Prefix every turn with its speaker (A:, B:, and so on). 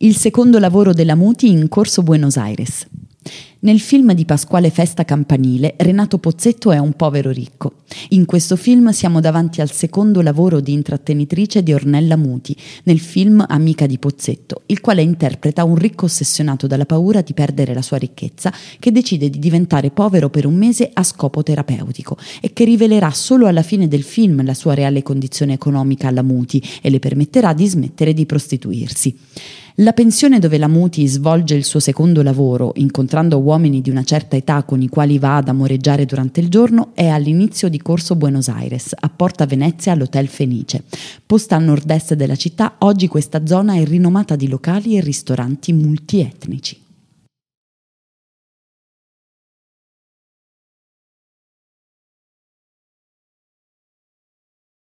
A: Il secondo lavoro della Muti in Corso Buenos Aires. Nel film di Pasquale Festa Campanile, Renato Pozzetto è un povero ricco. In questo film siamo davanti al secondo lavoro di intrattenitrice di Ornella Muti, nel film Amica di Pozzetto, il quale interpreta un ricco ossessionato dalla paura di perdere la sua ricchezza, che decide di diventare povero per un mese a scopo terapeutico e che rivelerà solo alla fine del film la sua reale condizione economica alla Muti e le permetterà di smettere di prostituirsi. La pensione dove la Muti svolge il suo secondo lavoro, incontrando uomini di una certa età con i quali va ad amoreggiare durante il giorno, è all'inizio di Corso Buenos Aires, a Porta Venezia all'Hotel Fenice. Posta a nord-est della città, oggi questa zona è rinomata di locali e ristoranti multietnici.